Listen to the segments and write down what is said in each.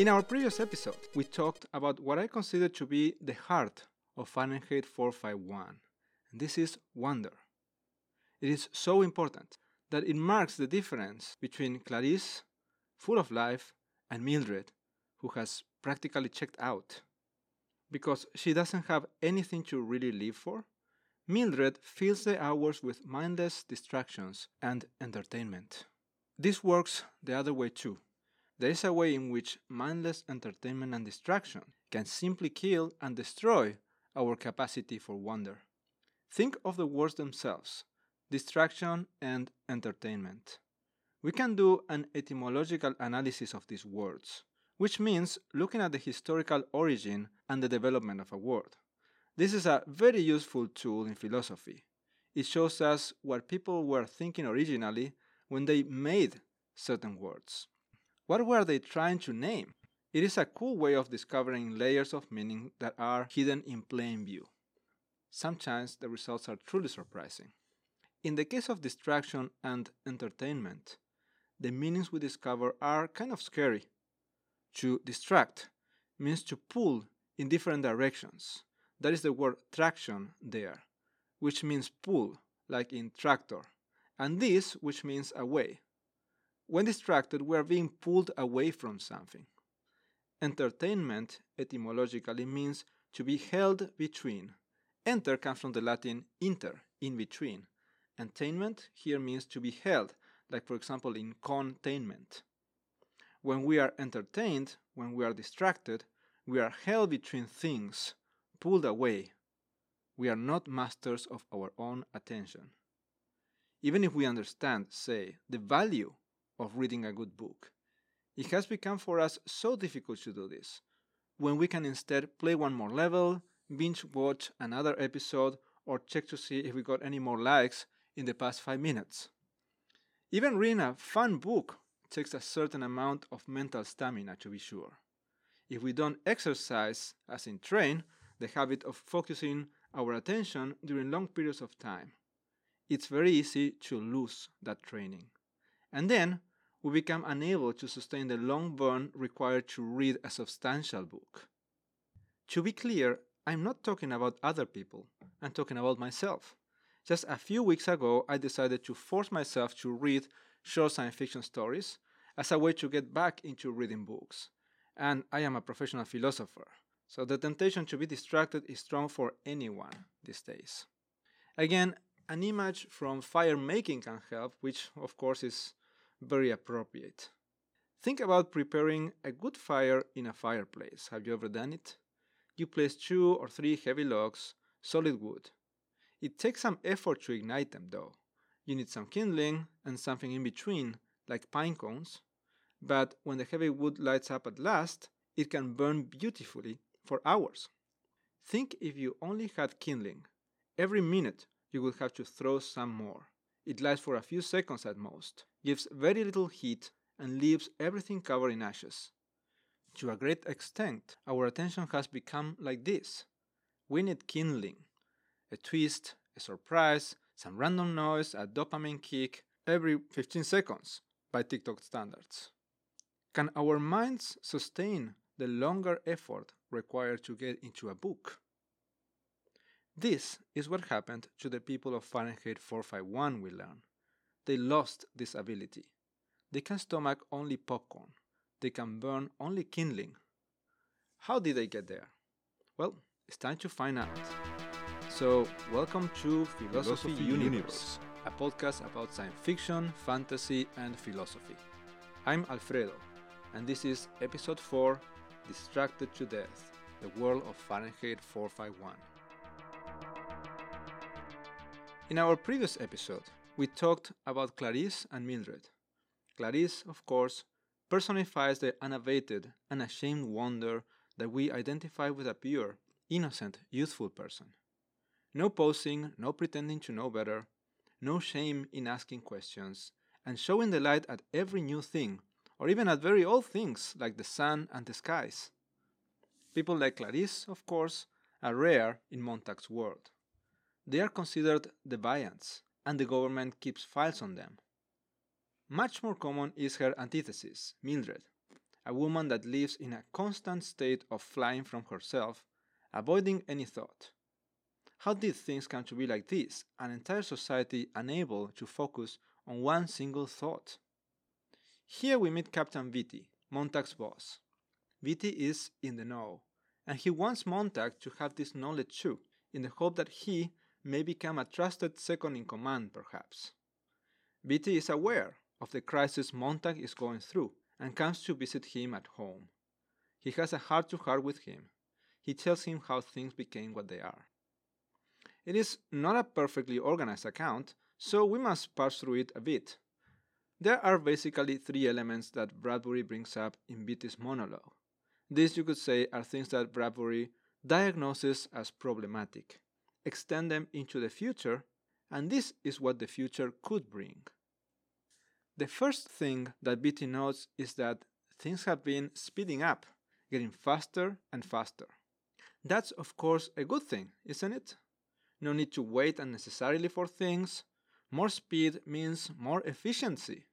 In our previous episode, we talked about what I consider to be the heart of Fahrenheit 451, and this is wonder. It is so important that it marks the difference between Clarisse, full of life, and Mildred, who has practically checked out. Because she doesn't have anything to really live for, Mildred fills the hours with mindless distractions and entertainment. This works the other way too. There is a way in which mindless entertainment and distraction can simply kill and destroy our capacity for wonder. Think of the words themselves distraction and entertainment. We can do an etymological analysis of these words, which means looking at the historical origin and the development of a word. This is a very useful tool in philosophy. It shows us what people were thinking originally when they made certain words. What were they trying to name? It is a cool way of discovering layers of meaning that are hidden in plain view. Sometimes the results are truly surprising. In the case of distraction and entertainment, the meanings we discover are kind of scary. To distract means to pull in different directions. That is the word traction there, which means pull, like in tractor, and this, which means away. When distracted, we are being pulled away from something. Entertainment etymologically means to be held between. Enter comes from the Latin inter, in between. Entertainment here means to be held, like for example in containment. When we are entertained, when we are distracted, we are held between things, pulled away. We are not masters of our own attention. Even if we understand, say, the value of reading a good book, it has become for us so difficult to do this, when we can instead play one more level, binge watch another episode, or check to see if we got any more likes in the past five minutes. Even reading a fun book takes a certain amount of mental stamina to be sure. If we don't exercise, as in train, the habit of focusing our attention during long periods of time, it's very easy to lose that training. And then we become unable to sustain the long burn required to read a substantial book. To be clear, I'm not talking about other people, I'm talking about myself. Just a few weeks ago, I decided to force myself to read short science fiction stories as a way to get back into reading books. And I am a professional philosopher, so the temptation to be distracted is strong for anyone these days. Again, an image from fire making can help, which of course is very appropriate. Think about preparing a good fire in a fireplace. Have you ever done it? You place two or three heavy logs, solid wood, it takes some effort to ignite them, though. You need some kindling and something in between, like pine cones. But when the heavy wood lights up at last, it can burn beautifully for hours. Think if you only had kindling. Every minute you would have to throw some more. It lasts for a few seconds at most, gives very little heat, and leaves everything covered in ashes. To a great extent, our attention has become like this. We need kindling, a twist, a surprise, some random noise, a dopamine kick every 15 seconds by TikTok standards. Can our minds sustain the longer effort required to get into a book? This is what happened to the people of Fahrenheit 451, we learn. They lost this ability. They can stomach only popcorn. They can burn only kindling. How did they get there? Well, it's time to find out. So, welcome to Philosophy, Philosophy Universe, Universe, a podcast about science fiction, fantasy, and philosophy. I'm Alfredo, and this is episode 4 Distracted to Death The World of Fahrenheit 451. In our previous episode, we talked about Clarisse and Mildred. Clarisse, of course, personifies the unabated, unashamed wonder that we identify with a pure, innocent, youthful person. No posing, no pretending to know better, no shame in asking questions, and showing the light at every new thing, or even at very old things like the sun and the skies. People like Clarisse, of course, are rare in Montag's world. They are considered the deviants, and the government keeps files on them. Much more common is her antithesis, Mildred, a woman that lives in a constant state of flying from herself, avoiding any thought. How did things come to be like this, an entire society unable to focus on one single thought? Here we meet Captain Beatty, Montag's boss. Beatty is in the know, and he wants Montag to have this knowledge too, in the hope that he may become a trusted second in command, perhaps. Beatty is aware of the crisis Montag is going through and comes to visit him at home. He has a heart to heart with him. He tells him how things became what they are. It is not a perfectly organized account, so we must parse through it a bit. There are basically three elements that Bradbury brings up in Beatty's monologue. These, you could say, are things that Bradbury diagnoses as problematic, extend them into the future, and this is what the future could bring. The first thing that Beatty notes is that things have been speeding up, getting faster and faster. That's, of course, a good thing, isn't it? No need to wait unnecessarily for things. More speed means more efficiency.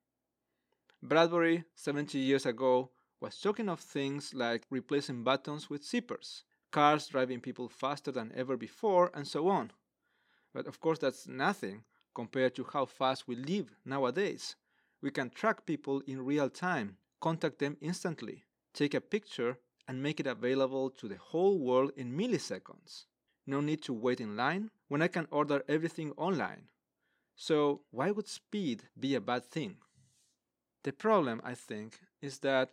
Bradbury, 70 years ago, was talking of things like replacing buttons with zippers, cars driving people faster than ever before, and so on. But of course, that's nothing compared to how fast we live nowadays we can track people in real time, contact them instantly, take a picture, and make it available to the whole world in milliseconds. No need to wait in line when I can order everything online. So, why would speed be a bad thing? The problem, I think, is that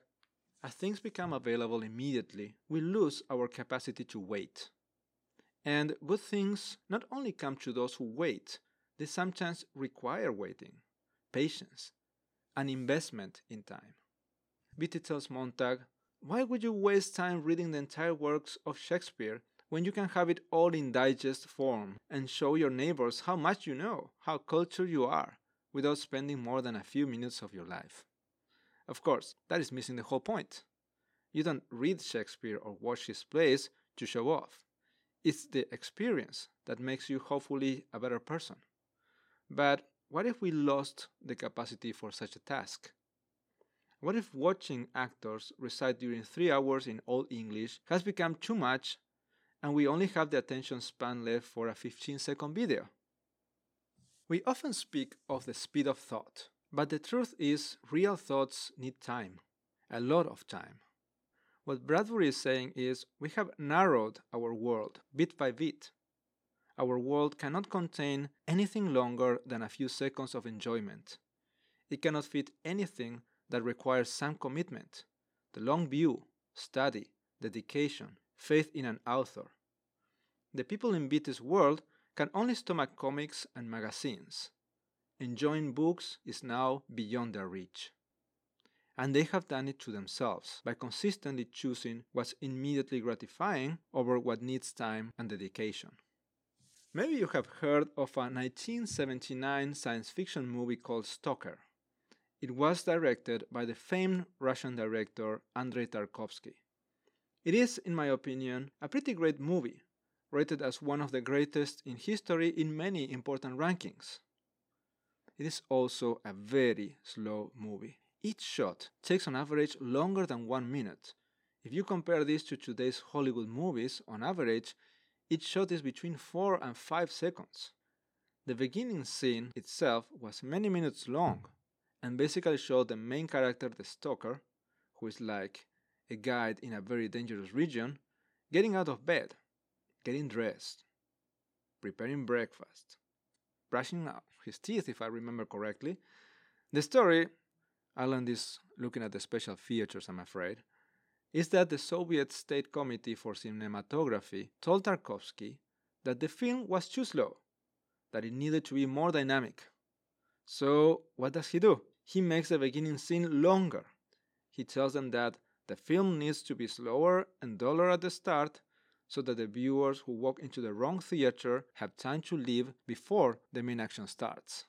as things become available immediately, we lose our capacity to wait. And good things not only come to those who wait, they sometimes require waiting, patience, an investment in time. Beatty tells Montag, Why would you waste time reading the entire works of Shakespeare when you can have it all in digest form and show your neighbors how much you know, how cultured you are, without spending more than a few minutes of your life? Of course, that is missing the whole point. You don't read Shakespeare or watch his plays to show off. It's the experience that makes you hopefully a better person. But what if we lost the capacity for such a task? What if watching actors recite during three hours in Old English has become too much and we only have the attention span left for a 15 second video? We often speak of the speed of thought, but the truth is, real thoughts need time, a lot of time. What Bradbury is saying is we have narrowed our world bit by bit our world cannot contain anything longer than a few seconds of enjoyment. It cannot fit anything that requires some commitment, the long view, study, dedication, faith in an author. The people in Beatty's world can only stomach comics and magazines. Enjoying books is now beyond their reach. And they have done it to themselves by consistently choosing what's immediately gratifying over what needs time and dedication. Maybe you have heard of a 1979 science fiction movie called Stalker. It was directed by the famed Russian director Andrei Tarkovsky. It is, in my opinion, a pretty great movie, rated as one of the greatest in history in many important rankings. It is also a very slow movie. Each shot takes on average longer than one minute. If you compare this to today's Hollywood movies, on average, each shot is between 4 and 5 seconds. The beginning scene itself was many minutes long and basically showed the main character, the stalker, who is like a guide in a very dangerous region, getting out of bed, getting dressed, preparing breakfast, brushing his teeth, if I remember correctly. The story, I learned this looking at the special features, I'm afraid, is that the Soviet State Committee for Cinematography told Tarkovsky that the film was too slow, that it needed to be more dynamic. So, what does he do? He makes the beginning scene longer. He tells them that the film needs to be slower and duller at the start so that the viewers who walk into the wrong theater have time to leave before the main action starts.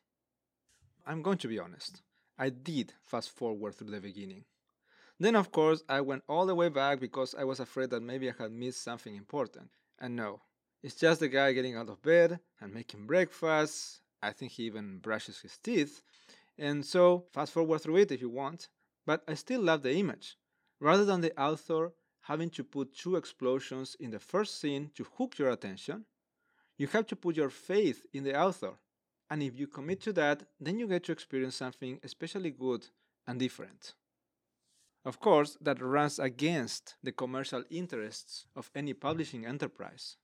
I'm going to be honest, I did fast forward through the beginning. Then, of course, I went all the way back because I was afraid that maybe I had missed something important. And no, it's just the guy getting out of bed and making breakfast I think he even brushes his teeth. And so, fast forward through it if you want, but I still love the image. Rather than the author having to put two explosions in the first scene to hook your attention, you have to put your faith in the author. And if you commit to that, then you get to experience something especially good and different. Of course, that runs against the commercial interests of any publishing enterprise.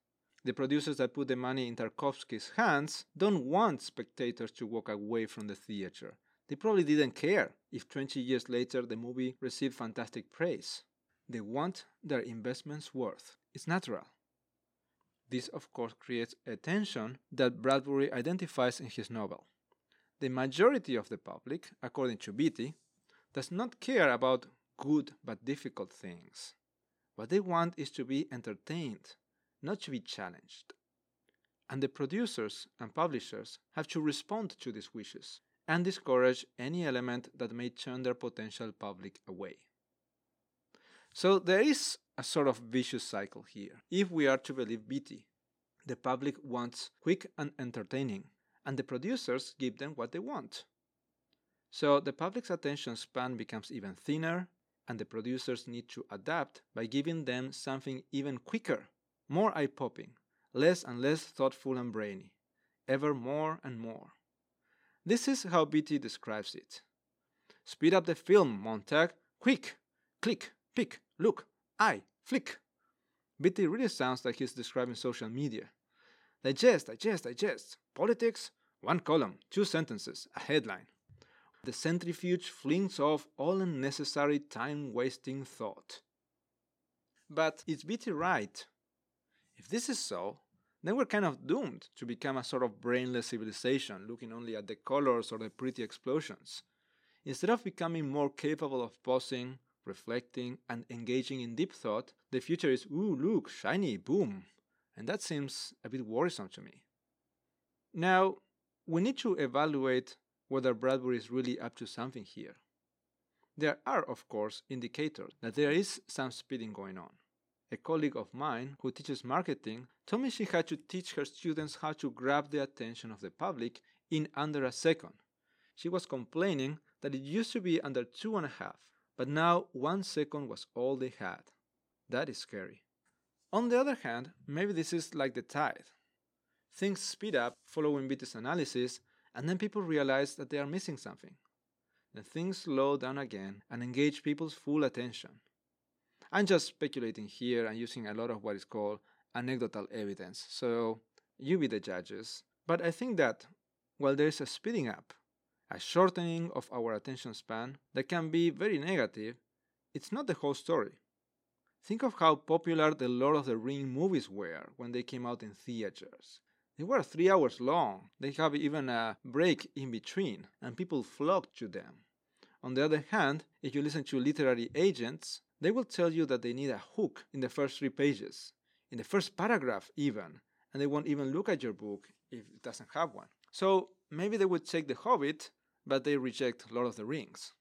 The producers that put the money in Tarkovsky's hands don't want spectators to walk away from the theater. They probably didn't care if 20 years later the movie received fantastic praise. They want their investment's worth. It's natural. This, of course, creates a tension that Bradbury identifies in his novel. The majority of the public, according to Beatty, does not care about good but difficult things. What they want is to be entertained, not to be challenged. And the producers and publishers have to respond to these wishes and discourage any element that may turn their potential public away. So there is a sort of vicious cycle here, if we are to believe Beatty. The public wants quick and entertaining, and the producers give them what they want. So the public's attention span becomes even thinner, and the producers need to adapt by giving them something even quicker more eye popping, less and less thoughtful and brainy, ever more and more. This is how Beatty describes it. Speed up the film, Montag. Quick! Click, pick, look, eye, flick. Beatty really sounds like he's describing social media. Digest, digest, digest. Politics, one column, two sentences, a headline. The centrifuge flings off all unnecessary time wasting thought. But is Beatty right? If this is so, then we're kind of doomed to become a sort of brainless civilization looking only at the colors or the pretty explosions. Instead of becoming more capable of pausing, reflecting, and engaging in deep thought, the future is, ooh, look, shiny, boom. And that seems a bit worrisome to me. Now, we need to evaluate whether Bradbury is really up to something here. There are, of course, indicators that there is some speeding going on a colleague of mine who teaches marketing told me she had to teach her students how to grab the attention of the public in under a second. She was complaining that it used to be under two and a half, but now one second was all they had. That is scary. On the other hand, maybe this is like the tide. Things speed up following Beatty's analysis, and then people realize that they are missing something. Then things slow down again and engage people's full attention. I'm just speculating here and using a lot of what is called anecdotal evidence. So you be the judges. But I think that while there is a speeding up, a shortening of our attention span that can be very negative, it's not the whole story. Think of how popular the Lord of the Rings movies were when they came out in theaters. They were three hours long. They have even a break in between, and people flocked to them. On the other hand, if you listen to literary agents, they will tell you that they need a hook in the first three pages, in the first paragraph, even, and they won't even look at your book if it doesn't have one. So maybe they would take The Hobbit, but they reject Lord of the Rings.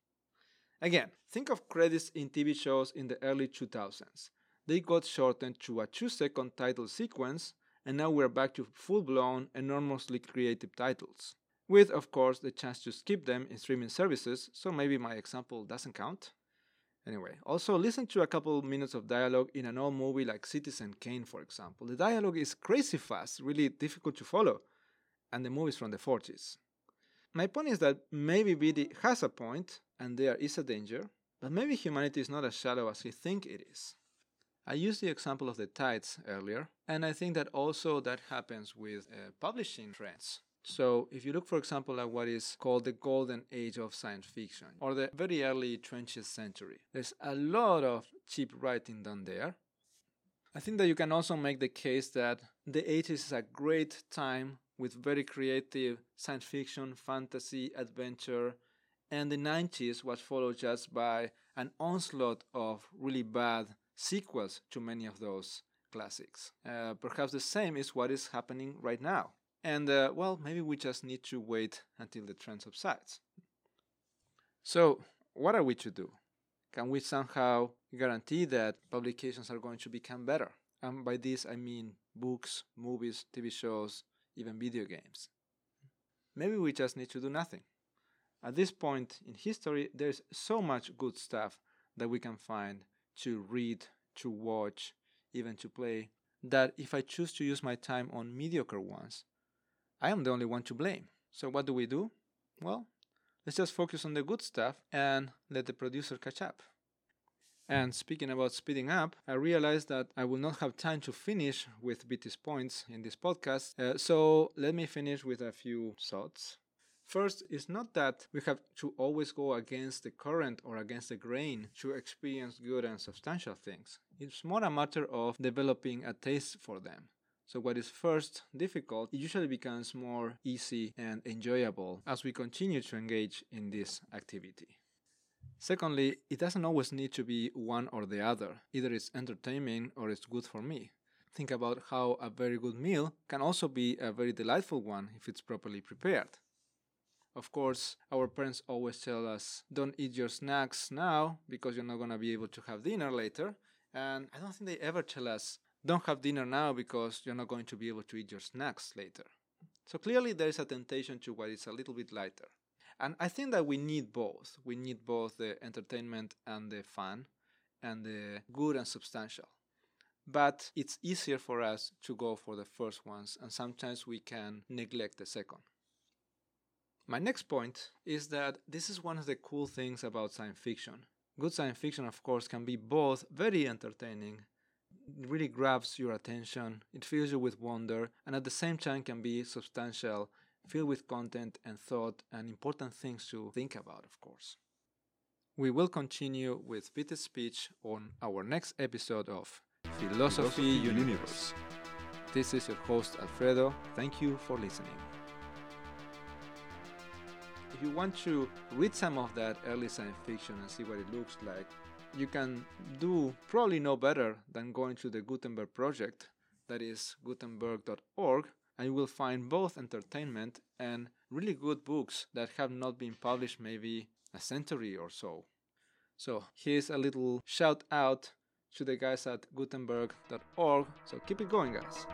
Again, think of credits in TV shows in the early 2000s. They got shortened to a two second title sequence, and now we're back to full blown, enormously creative titles. With, of course, the chance to skip them in streaming services, so maybe my example doesn't count. Anyway, also listen to a couple minutes of dialogue in an old movie like Citizen Kane, for example. The dialogue is crazy fast, really difficult to follow, and the movie is from the 40s. My point is that maybe Beatty has a point, and there is a danger, but maybe humanity is not as shallow as we think it is. I used the example of the tides earlier, and I think that also that happens with uh, publishing trends. So, if you look, for example, at what is called the golden age of science fiction or the very early 20th century, there's a lot of cheap writing done there. I think that you can also make the case that the 80s is a great time with very creative science fiction, fantasy, adventure, and the 90s was followed just by an onslaught of really bad sequels to many of those classics. Uh, perhaps the same is what is happening right now. And uh, well, maybe we just need to wait until the trend subsides. So, what are we to do? Can we somehow guarantee that publications are going to become better? And by this I mean books, movies, TV shows, even video games. maybe we just need to do nothing. At this point in history, there's so much good stuff that we can find to read, to watch, even to play, that if I choose to use my time on mediocre ones, I am the only one to blame. So what do we do? Well, let's just focus on the good stuff and let the producer catch up. And speaking about speeding up, I realized that I will not have time to finish with Beatty's points in this podcast. Uh, so let me finish with a few thoughts. First, it's not that we have to always go against the current or against the grain to experience good and substantial things. It's more a matter of developing a taste for them. So, what is first difficult, usually becomes more easy and enjoyable as we continue to engage in this activity. Secondly, it doesn't always need to be one or the other. Either it's entertainment or it's good for me. Think about how a very good meal can also be a very delightful one if it's properly prepared. Of course, our parents always tell us, don't eat your snacks now because you're not going to be able to have dinner later. And I don't think they ever tell us, don't have dinner now because you're not going to be able to eat your snacks later. So clearly, there is a temptation to what is a little bit lighter. And I think that we need both. We need both the entertainment and the fun and the good and substantial. But it's easier for us to go for the first ones, and sometimes we can neglect the second. My next point is that this is one of the cool things about science fiction. Good science fiction, of course, can be both very entertaining, really grabs your attention, it fills you with wonder, and at the same time can be substantial, filled with content and thought and important things to think about, of course. We will continue with Peter's speech on our next episode of Philosophy, Philosophy Universe. Universe. This is your host, Alfredo. Thank you for listening if you want to read some of that early science fiction and see what it looks like, you can do probably no better than going to the Gutenberg project, that is gutenberg.org, and you will find both entertainment and really good books that have not been published maybe a century or so. So here's a little shout out to the guys at gutenberg.org. So keep it going, guys.